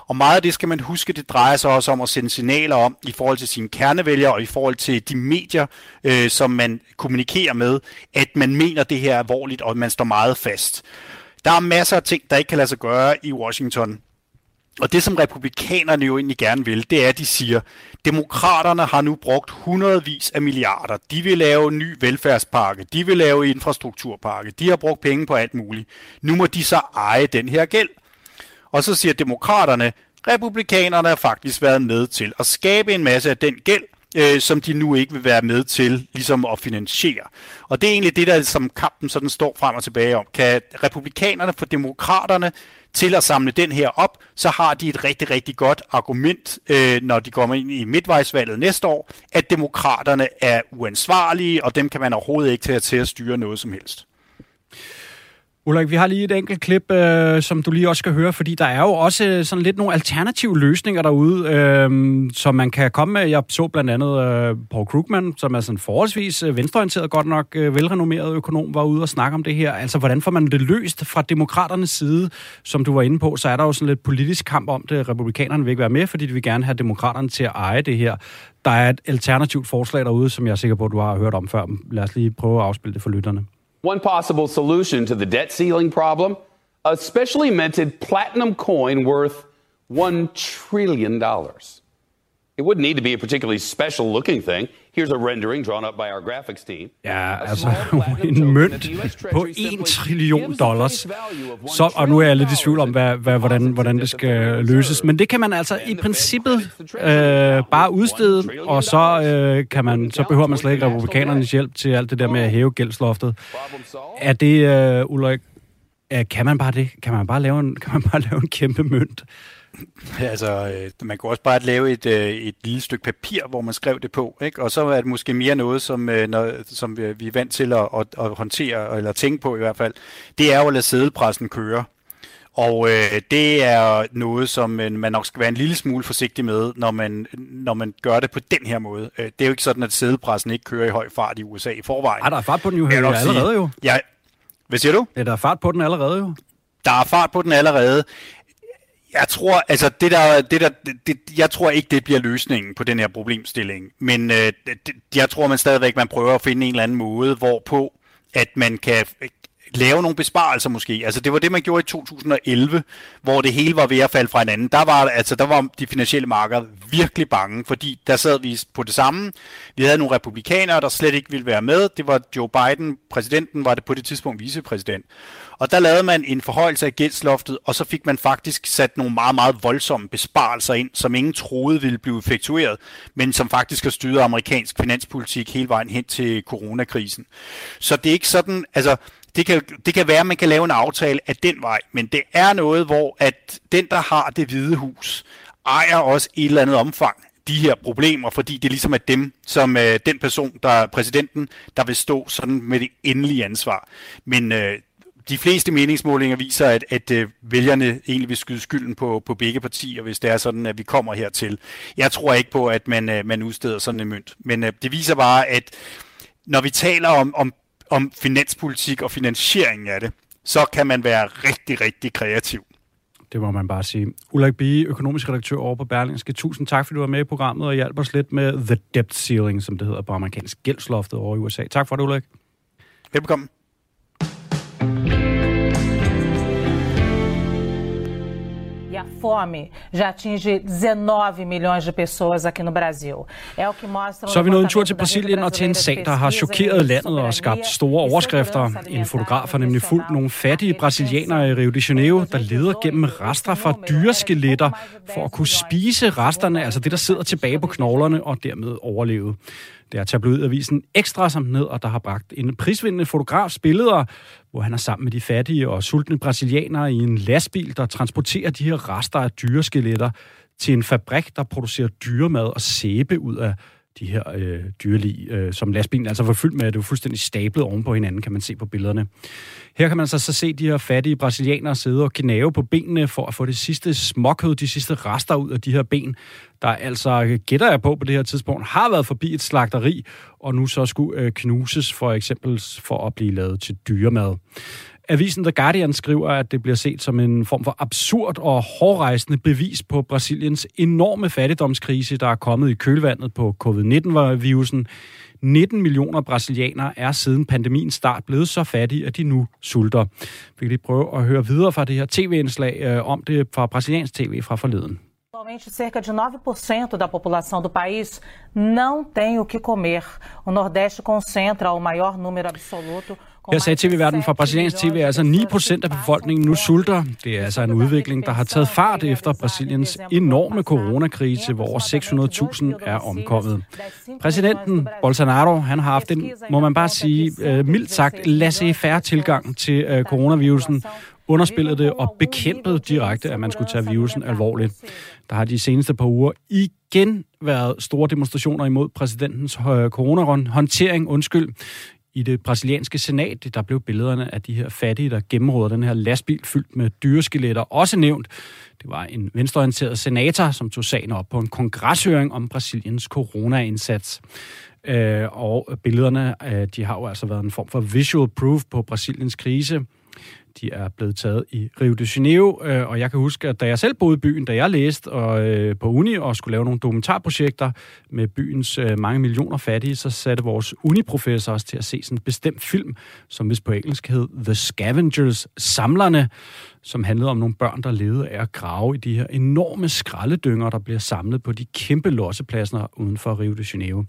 og meget af det skal man huske, det drejer sig også om at sende signaler om i forhold til sine kernevælgere og i forhold til de medier, øh, som man kommunikerer med, at man mener det her er alvorligt, og at man står meget fast. Der er masser af ting, der ikke kan lade sig gøre i Washington. Og det, som republikanerne jo egentlig gerne vil, det er, at de siger, demokraterne har nu brugt hundredvis af milliarder. De vil lave en ny velfærdspakke. De vil lave infrastrukturpakke. De har brugt penge på alt muligt. Nu må de så eje den her gæld. Og så siger demokraterne, republikanerne har faktisk været med til at skabe en masse af den gæld, øh, som de nu ikke vil være med til ligesom at finansiere. Og det er egentlig det, der som kampen sådan står frem og tilbage om. Kan republikanerne få demokraterne til at samle den her op, så har de et rigtig, rigtig godt argument, øh, når de kommer ind i midtvejsvalget næste år, at demokraterne er uansvarlige, og dem kan man overhovedet ikke tage til at styre noget som helst. Ulrik, vi har lige et enkelt klip, øh, som du lige også skal høre, fordi der er jo også øh, sådan lidt nogle alternative løsninger derude, øh, som man kan komme med. Jeg så blandt andet øh, Paul Krugman, som er sådan forholdsvis øh, venstreorienteret, godt nok øh, velrenommeret økonom, var ude og snakke om det her. Altså, hvordan får man det løst fra demokraternes side? Som du var inde på, så er der jo sådan lidt politisk kamp om det. Republikanerne vil ikke være med, fordi de vil gerne have demokraterne til at eje det her. Der er et alternativt forslag derude, som jeg er sikker på, at du har hørt om før. Lad os lige prøve at afspille det for lytterne. One possible solution to the debt ceiling problem a specially minted platinum coin worth $1 trillion. It wouldn't need to be a particularly special looking thing. Here's a rendering drawn up by our graphics team. Ja, altså (laughs) en mønt (laughs) på 1 trillion dollars. Så, og nu er jeg lidt i tvivl om, hvad, hvad, hvordan, hvordan det skal løses. Men det kan man altså i princippet øh, bare udstede, og så, øh, kan man, så behøver man slet ikke republikanernes hjælp til alt det der med at hæve gældsloftet. Er det, øh, Ulrik, øh, kan man bare det? Kan man bare lave en, kan man bare (laughs) lave en kæmpe mønt? (coughs) Altså, øh, man kunne også bare lave et, øh, et lille stykke papir, hvor man skrev det på, ikke? og så er det måske mere noget, som, øh, når, som vi er vant til at, at, at håndtere, eller tænke på i hvert fald, det er jo at lade sædelpressen køre. Og øh, det er noget, som øh, man nok skal være en lille smule forsigtig med, når man, når man gør det på den her måde. Øh, det er jo ikke sådan, at sædelpressen ikke kører i høj fart i USA i forvejen. Ej, der er fart på den jo her allerede jo. Ja, hvad siger du? Ja, der er fart på den allerede jo. Der er fart på den allerede. Jeg tror, altså det der, det der, det, jeg tror ikke, det bliver løsningen på den her problemstilling. Men øh, det, jeg tror, man stadigvæk man prøver at finde en eller anden måde, hvorpå at man kan lave nogle besparelser måske. Altså det var det, man gjorde i 2011, hvor det hele var ved at falde fra hinanden. Der var, altså, der var de finansielle markeder virkelig bange, fordi der sad vi på det samme. Vi havde nogle republikanere, der slet ikke ville være med. Det var Joe Biden, præsidenten, var det på det tidspunkt vicepræsident. Og der lavede man en forhøjelse af gældsloftet, og så fik man faktisk sat nogle meget, meget voldsomme besparelser ind, som ingen troede ville blive effektueret, men som faktisk har styret amerikansk finanspolitik hele vejen hen til coronakrisen. Så det er ikke sådan, altså det kan, det kan være, at man kan lave en aftale af den vej, men det er noget, hvor at den, der har det hvide hus, ejer også i et eller andet omfang de her problemer, fordi det ligesom er dem, som øh, den person, der er præsidenten, der vil stå sådan med det endelige ansvar. Men øh, de fleste meningsmålinger viser, at, at øh, vælgerne egentlig vil skyde skylden på, på begge partier, hvis det er sådan, at vi kommer hertil. Jeg tror ikke på, at man, øh, man udsteder sådan en mønt. Men øh, det viser bare, at når vi taler om, om, om finanspolitik og finansieringen af det, så kan man være rigtig, rigtig kreativ. Det må man bare sige. Ulrik Bie, økonomisk redaktør over på Berlingske. Tusind tak, fordi du var med i programmet og hjalp os lidt med The Debt Ceiling, som det hedder på amerikansk gældsloftet over i USA. Tak for det, Ulrik. Velkommen. A fome já atinge 19 milhões de pessoas aqui no Brasil. É o que mostra Så er vi nået en tur til Brasilien og til en sag, der har chokeret landet og skabt store overskrifter. En fotograf har nemlig fulgt nogle fattige brasilianere i Rio de Janeiro, der leder gennem rester fra dyreskeletter for at kunne spise resterne, altså det, der sidder tilbage på knoglerne, og dermed overleve. Det er tabloidavisen Ekstra som ned, og der har bragt en prisvindende fotografs billeder, hvor han er sammen med de fattige og sultne brasilianere i en lastbil, der transporterer de her rester af dyreskeletter til en fabrik, der producerer dyremad og sæbe ud af de her øh, dyrelig, øh, som lastbilen altså var fyldt med, det var fuldstændig stablet oven på hinanden, kan man se på billederne. Her kan man altså så se de her fattige brasilianere sidde og knave på benene for at få det sidste småkød, de sidste rester ud af de her ben, der altså, øh, gætter jeg på på det her tidspunkt, har været forbi et slagteri, og nu så skulle øh, knuses for eksempel for at blive lavet til dyremad. Avisen The Guardian skriver, at det bliver set som en form for absurd og hårdrejsende bevis på Brasiliens enorme fattigdomskrise, der er kommet i kølvandet på covid-19-virusen. 19 millioner brasilianere er siden pandemiens start blevet så fattige, at de nu sulter. Vi kan lige prøve at høre videre fra det her tv-indslag øh, om det fra brasiliansk tv fra forleden. Atualmente, cerca de 9% da população do país não tem o que comer. O Nordeste concentra o maior número absoluto. Her sagde TV-verden fra brasiliansk TV, at altså 9% af befolkningen nu sulter. Det er altså en udvikling, der har taget fart efter Brasiliens enorme coronakrise, hvor over 600.000 er omkommet. Præsidenten Bolsonaro, han har haft en, må man bare sige, øh, mildt sagt, laissez-faire tilgang til øh, coronavirusen, underspillet det og bekæmpet direkte, at man skulle tage virusen alvorligt. Der har de seneste par uger igen været store demonstrationer imod præsidentens øh, coronahåndtering, undskyld, i det brasilianske senat. Der blev billederne af de her fattige, der gennemråder den her lastbil fyldt med dyreskeletter, også nævnt. Det var en venstreorienteret senator, som tog sagen op på en kongreshøring om Brasiliens corona-indsats. Øh, og billederne, øh, de har jo altså været en form for visual proof på Brasiliens krise. De er blevet taget i Rio de Janeiro, øh, og jeg kan huske, at da jeg selv boede i byen, da jeg læste og, øh, på uni og skulle lave nogle dokumentarprojekter med byens øh, mange millioner fattige, så satte vores uniprofessor os til at se sådan en bestemt film, som hvis på engelsk hed The Scavengers, Samlerne, som handlede om nogle børn, der levede af at grave i de her enorme skraldedynger, der bliver samlet på de kæmpe lossepladser uden for Rio de Janeiro.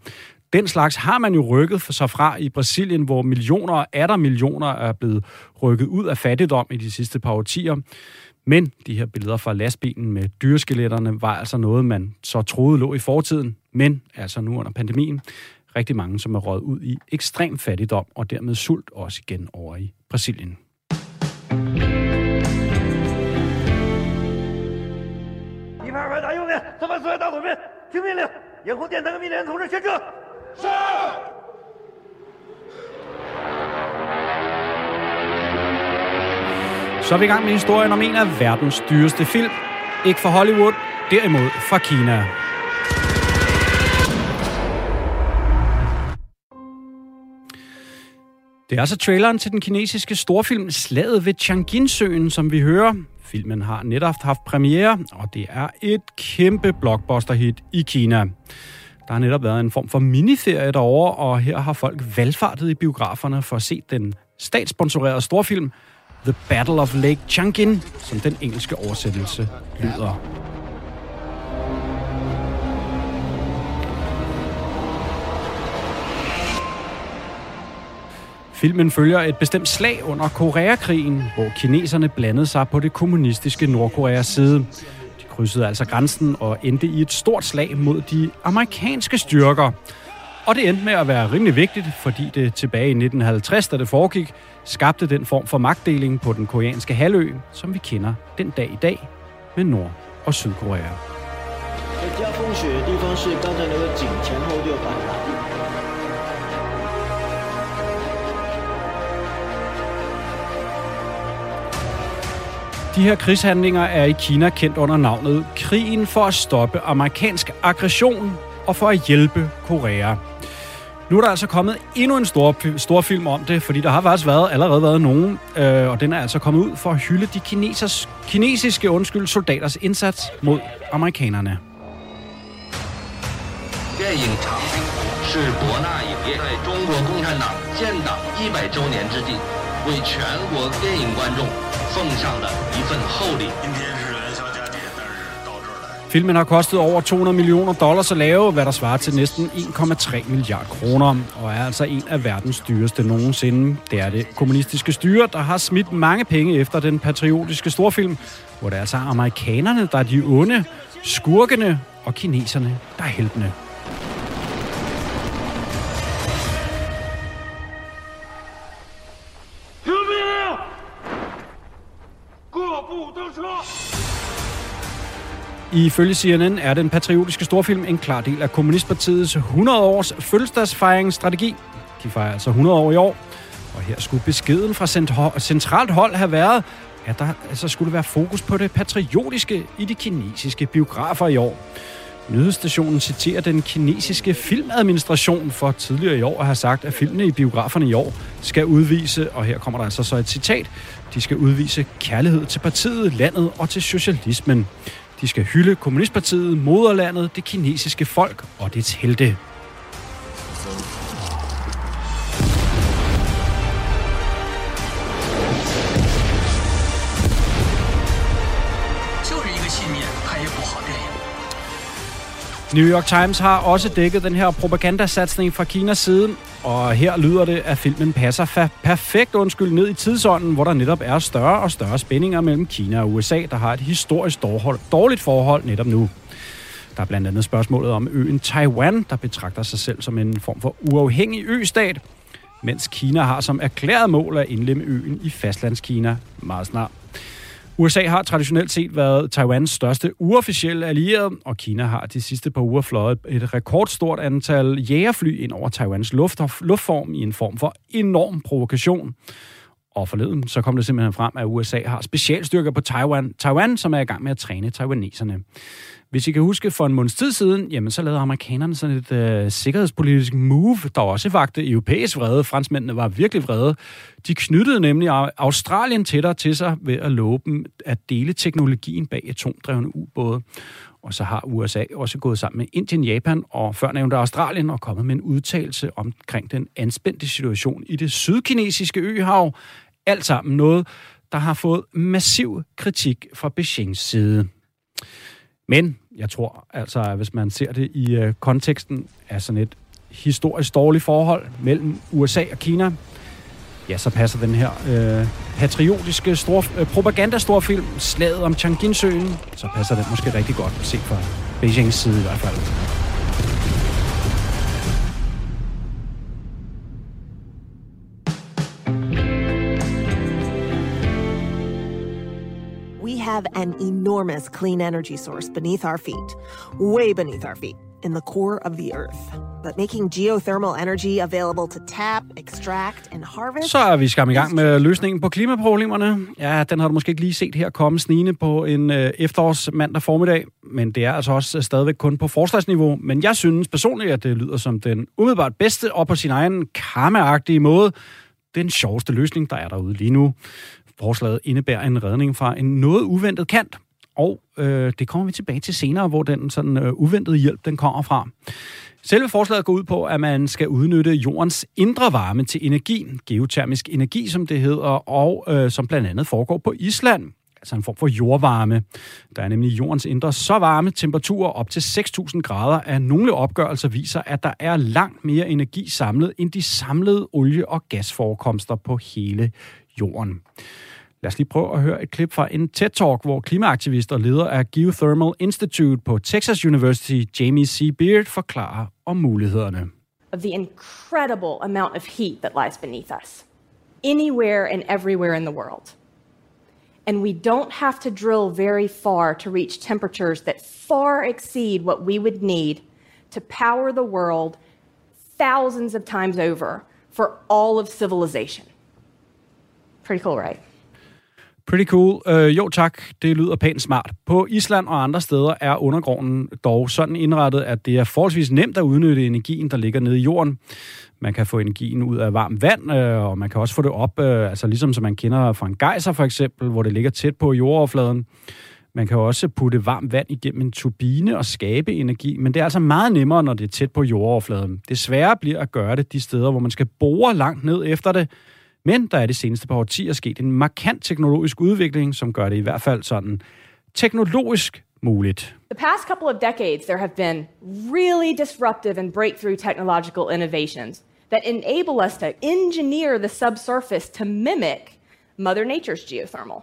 Den slags har man jo rykket for sig fra i Brasilien, hvor millioner og der millioner er blevet rykket ud af fattigdom i de sidste par årtier. Men de her billeder fra lastbilen med dyreskeletterne var altså noget, man så troede lå i fortiden, men altså nu under pandemien. Rigtig mange, som er røget ud i ekstrem fattigdom og dermed sult også igen over i Brasilien. Så er vi i gang med historien om en af verdens dyreste film. Ikke fra Hollywood, derimod fra Kina. Det er altså traileren til den kinesiske storfilm Slaget ved Changinsøen, som vi hører. Filmen har netop haft premiere, og det er et kæmpe blockbuster-hit i Kina. Der har netop været en form for miniferie derovre, og her har folk valgfartet i biograferne for at se den statssponsorerede storfilm The Battle of Lake Changjin, som den engelske oversættelse lyder. Filmen følger et bestemt slag under Koreakrigen, hvor kineserne blandede sig på det kommunistiske Nordkoreas side De krydsede altså grænsen og endte i et stort slag mod de amerikanske styrker. Og det endte med at være rimelig vigtigt, fordi det tilbage i 1950, da det foregik, skabte den form for magtdeling på den koreanske halvø, som vi kender den dag i dag med Nord- og Sydkorea. 家风雪的地方是刚才那个井前后 De her krigshandlinger er i Kina kendt under navnet Krigen for at stoppe amerikansk aggression og for at hjælpe Korea. Nu er der altså kommet endnu en stor, stor film om det, fordi der har faktisk været, allerede været nogen, øh, og den er altså kommet ud for at hylde de kinesers, kinesiske undskyld, soldaters indsats mod amerikanerne. 电影《长兵》是博纳影业在中国共产党建党一百周年之际， 为全国电影观众奉上的一份厚礼。今天是元宵佳节，但是到这儿来。 Filmen har kostet over 200 millioner dollars at lave, hvad der svarer til næsten 1,3 milliard kroner, og er altså en af verdens dyreste nogensinde. Det er det kommunistiske styre, der har smidt mange penge efter den patriotiske storfilm, hvor det er altså amerikanerne, der er de onde, skurkene og kineserne, der er heltene. Ifølge CNN er den patriotiske storfilm en klar del af Kommunistpartiets 100-års fødselsdagsfejringsstrategi. De fejrer altså 100 år i år, og her skulle beskeden fra centralt hold have været, at der altså skulle være fokus på det patriotiske i de kinesiske biografer i år. Nyhedsstationen citerer den kinesiske filmadministration for tidligere i år at have sagt, at filmene i biograferne i år skal udvise, og her kommer der altså så et citat, de skal udvise kærlighed til partiet, landet og til socialismen. De skal hylde Kommunistpartiet, moderlandet, det kinesiske folk og dets helte. New York Times har også dækket den her propagandasatsning fra Kinas side, og her lyder det, at filmen passer fa- perfekt undskyld ned i tidsånden, hvor der netop er større og større spændinger mellem Kina og USA, der har et historisk dårligt forhold netop nu. Der er blandt andet spørgsmålet om øen Taiwan, der betragter sig selv som en form for uafhængig østat, mens Kina har som erklæret mål at indlemme øen i fastlandskina meget snart. USA har traditionelt set været Taiwans største uofficielle allierede, og Kina har de sidste par uger fløjet et rekordstort antal jægerfly ind over Taiwans luft- luftform i en form for enorm provokation. Og forleden så kom det simpelthen frem, at USA har specialstyrker på Taiwan, Taiwan som er i gang med at træne taiwaneserne. Hvis I kan huske, for en måneds tid siden, jamen så lavede amerikanerne sådan et øh, sikkerhedspolitisk move, der også vagte europæisk vrede. Franskmændene var virkelig vrede. De knyttede nemlig Australien tættere til sig ved at love dem at dele teknologien bag atomdrevne ubåde. Og så har USA også gået sammen med Indien, Japan og førnævnte Australien og kommet med en udtalelse omkring den anspændte situation i det sydkinesiske øhav. Alt sammen noget, der har fået massiv kritik fra Beijings side. Men jeg tror altså, at hvis man ser det i øh, konteksten af sådan et historisk dårligt forhold mellem USA og Kina, ja, så passer den her øh, patriotiske stor, øh, propagandastorfilm, Slaget om Changinsøen, så passer den måske rigtig godt, set fra Beijings side i hvert fald. Have an enormous clean energy source beneath our feet, way beneath our feet. in the core of the earth. But making geothermal energy available to tap, extract and harvest... Så er vi skam i gang med løsningen på klimaproblemerne. Ja, den har du måske ikke lige set her komme snigende på en øh, efterårsmandag formiddag, men det er altså også stadigvæk kun på forslagsniveau. Men jeg synes personligt, at det lyder som den umiddelbart bedste og på sin egen karma måde den sjoveste løsning, der er derude lige nu. Forslaget indebærer en redning fra en noget uventet kant, og øh, det kommer vi tilbage til senere, hvor den sådan øh, uventede hjælp, den kommer fra. Selve forslaget går ud på, at man skal udnytte jordens indre varme til energi, geotermisk energi, som det hedder, og øh, som blandt andet foregår på Island altså en form for jordvarme. Der er nemlig jordens indre så varme temperaturer op til 6.000 grader, at nogle opgørelser viser, at der er langt mere energi samlet end de samlede olie- og gasforekomster på hele jorden. Lad os lige prøve at høre et klip fra en TED-talk, hvor klimaaktivist og leder af Geothermal Institute på Texas University, Jamie C. Beard, forklarer om mulighederne. Of the incredible amount of heat that lies beneath us, anywhere and everywhere in the world. And we don't have to drill very far to reach temperatures that far exceed what we would need to power the world thousands of times over for all of civilization. Pretty cool, right? Pretty cool. Øh, jo tak, det lyder pænt smart. På Island og andre steder er undergrunden dog sådan indrettet, at det er forholdsvis nemt at udnytte energien, der ligger nede i jorden. Man kan få energien ud af varmt vand, øh, og man kan også få det op, øh, altså ligesom som man kender fra en gejser for eksempel, hvor det ligger tæt på jordoverfladen. Man kan også putte varmt vand igennem en turbine og skabe energi, men det er altså meget nemmere, når det er tæt på jordoverfladen. Det svære bliver at gøre det de steder, hvor man skal bore langt ned efter det, men der er det seneste par årtier sket en markant teknologisk udvikling, som gør det i hvert fald sådan teknologisk muligt. The past couple of decades, there have been really disruptive and breakthrough technological innovations that enable us to engineer the subsurface to mimic Mother Nature's geothermal.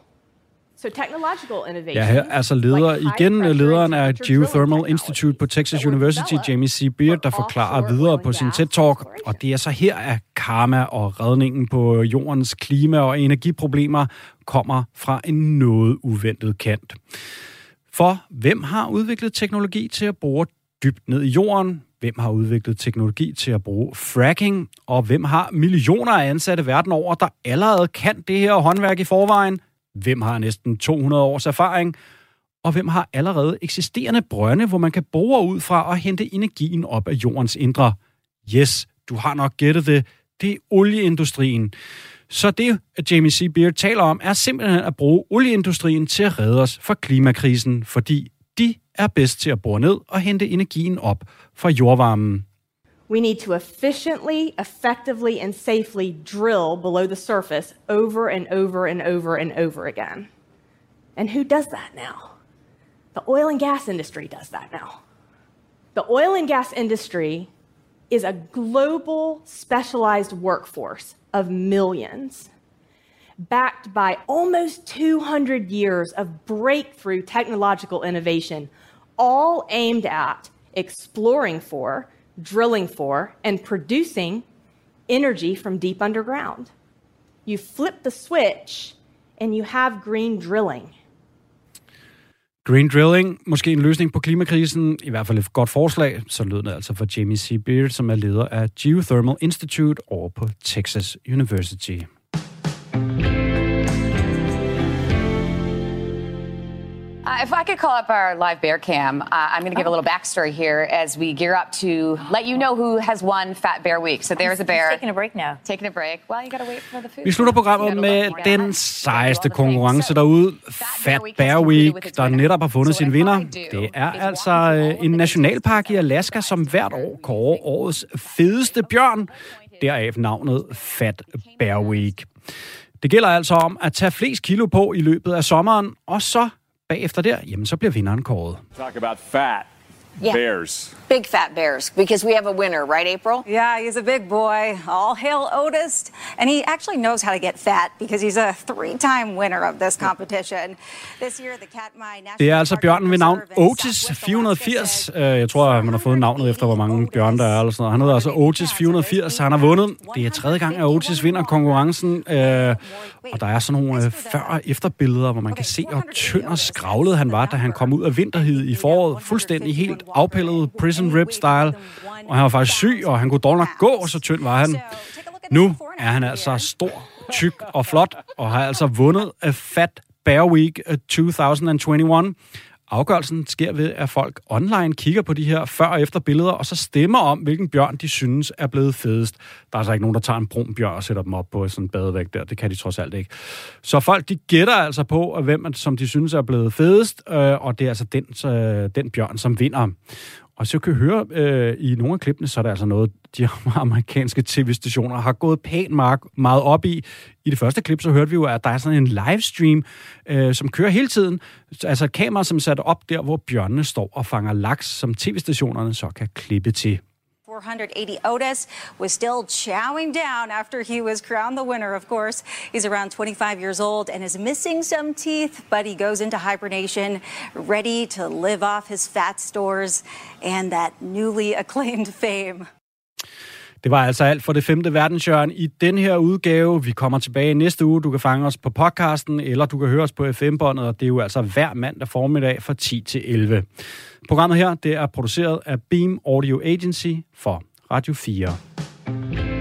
So technological innovation, ja, her er altså leder, igen lederen af Geothermal Institute på Texas University, Jamie C. Beard, der forklarer videre på sin TED-talk, og det er så her, at karma og redningen på jordens klima- og energiproblemer kommer fra en noget uventet kant. For hvem har udviklet teknologi til at bore dybt ned i jorden? Hvem har udviklet teknologi til at bruge fracking? Og hvem har millioner af ansatte verden over, der allerede kan det her håndværk i forvejen? Hvem har næsten 200 års erfaring? Og hvem har allerede eksisterende brønde, hvor man kan bore ud fra og hente energien op af jordens indre? Yes, du har nok gættet det. Det er olieindustrien. Så det, Jamie C. Beard taler om, er simpelthen at bruge olieindustrien til at redde os fra klimakrisen, fordi de er bedst til at bore ned og hente energien op fra jordvarmen. We need to efficiently, effectively, and safely drill below the surface over and over and over and over again. And who does that now? The oil and gas industry does that now. The oil and gas industry is a global specialized workforce of millions, backed by almost 200 years of breakthrough technological innovation, all aimed at exploring for drilling for, and producing energy from deep underground. You flip the switch, and you have green drilling. Green drilling, måske en løsning på klimakrisen, i hvert fald et godt forslag, så lød det altså for Jamie C. Beard, som er leder af Geothermal Institute over på Texas University. Uh, if I could call up our live bear cam, uh, I'm going to give a little backstory here as we gear up to let you know who has won Fat Bear Week. So there's a bear. taking a break now. Taking a break. Well, you got to wait for the food. Vi slutter programmet med den sejeste konkurrence derude, Fat Bear Week, der netop har fundet sin vinder. Det er altså en nationalpark i Alaska, som hvert år kårer årets fedeste bjørn. Deraf navnet Fat Bear Week. Det gælder altså om at tage flest kilo på i løbet af sommeren, og så bagefter der, jamen så bliver vinderen kåret. Talk about fat Yeah. bears. Big fat bears, because we have a winner, right, April? Yeah, he's a big boy. All hail Otis. And he actually knows how to get fat because he's a three time winner of this competition. This year, the Katmai National Det er altså bjørnen ved navn Otis 480. Øh, Jeg tror, man har fået navnet efter, hvor mange bjørne der er. Eller sådan noget. Han hedder altså Otis 480. Han har vundet. Det er tredje gang, at Otis vinder konkurrencen. Øh, Og der er sådan nogle øh, før- og efterbilleder, hvor man kan se, hvor tynd og skravlet han var, da han kom ud af vinterhed i foråret. Fuldstændig helt afpillet prison rip style. Og han var faktisk syg, og han kunne dog nok gå, så tynd var han. Nu er han altså stor, tyk og flot, og har altså vundet af Fat Bear Week eh, 2021. Afgørelsen sker ved, at folk online kigger på de her før- og efter billeder, og så stemmer om, hvilken bjørn de synes er blevet fedest. Der er altså ikke nogen, der tager en brun bjørn og sætter dem op på sådan en badevæg der. Det kan de trods alt ikke. Så folk, de gætter altså på, hvem man- som de synes er blevet fedest, øh, og det er altså den, øh, den bjørn, som vinder. Og så kan høre øh, i nogle af klippene, så er der altså noget, de (laughs) amerikanske tv-stationer har gået pænt meget, meget op i. I det første klip, så hørte vi jo, at der er sådan en livestream, øh, som kører hele tiden. Altså et kamera, som er sat op der, hvor bjørnene står og fanger laks, som tv-stationerne så kan klippe til. 480 Otis was still chowing down after he was crowned the winner, of course. He's around 25 years old and is missing some teeth, but he goes into hibernation, ready to live off his fat stores and that newly acclaimed fame. Det var altså alt for det femte verdenshjørn i den her udgave. Vi kommer tilbage næste uge. Du kan fange os på podcasten, eller du kan høre os på FM-båndet, og det er jo altså hver mandag formiddag fra 10 til 11. Programmet her det er produceret af Beam Audio Agency for Radio 4.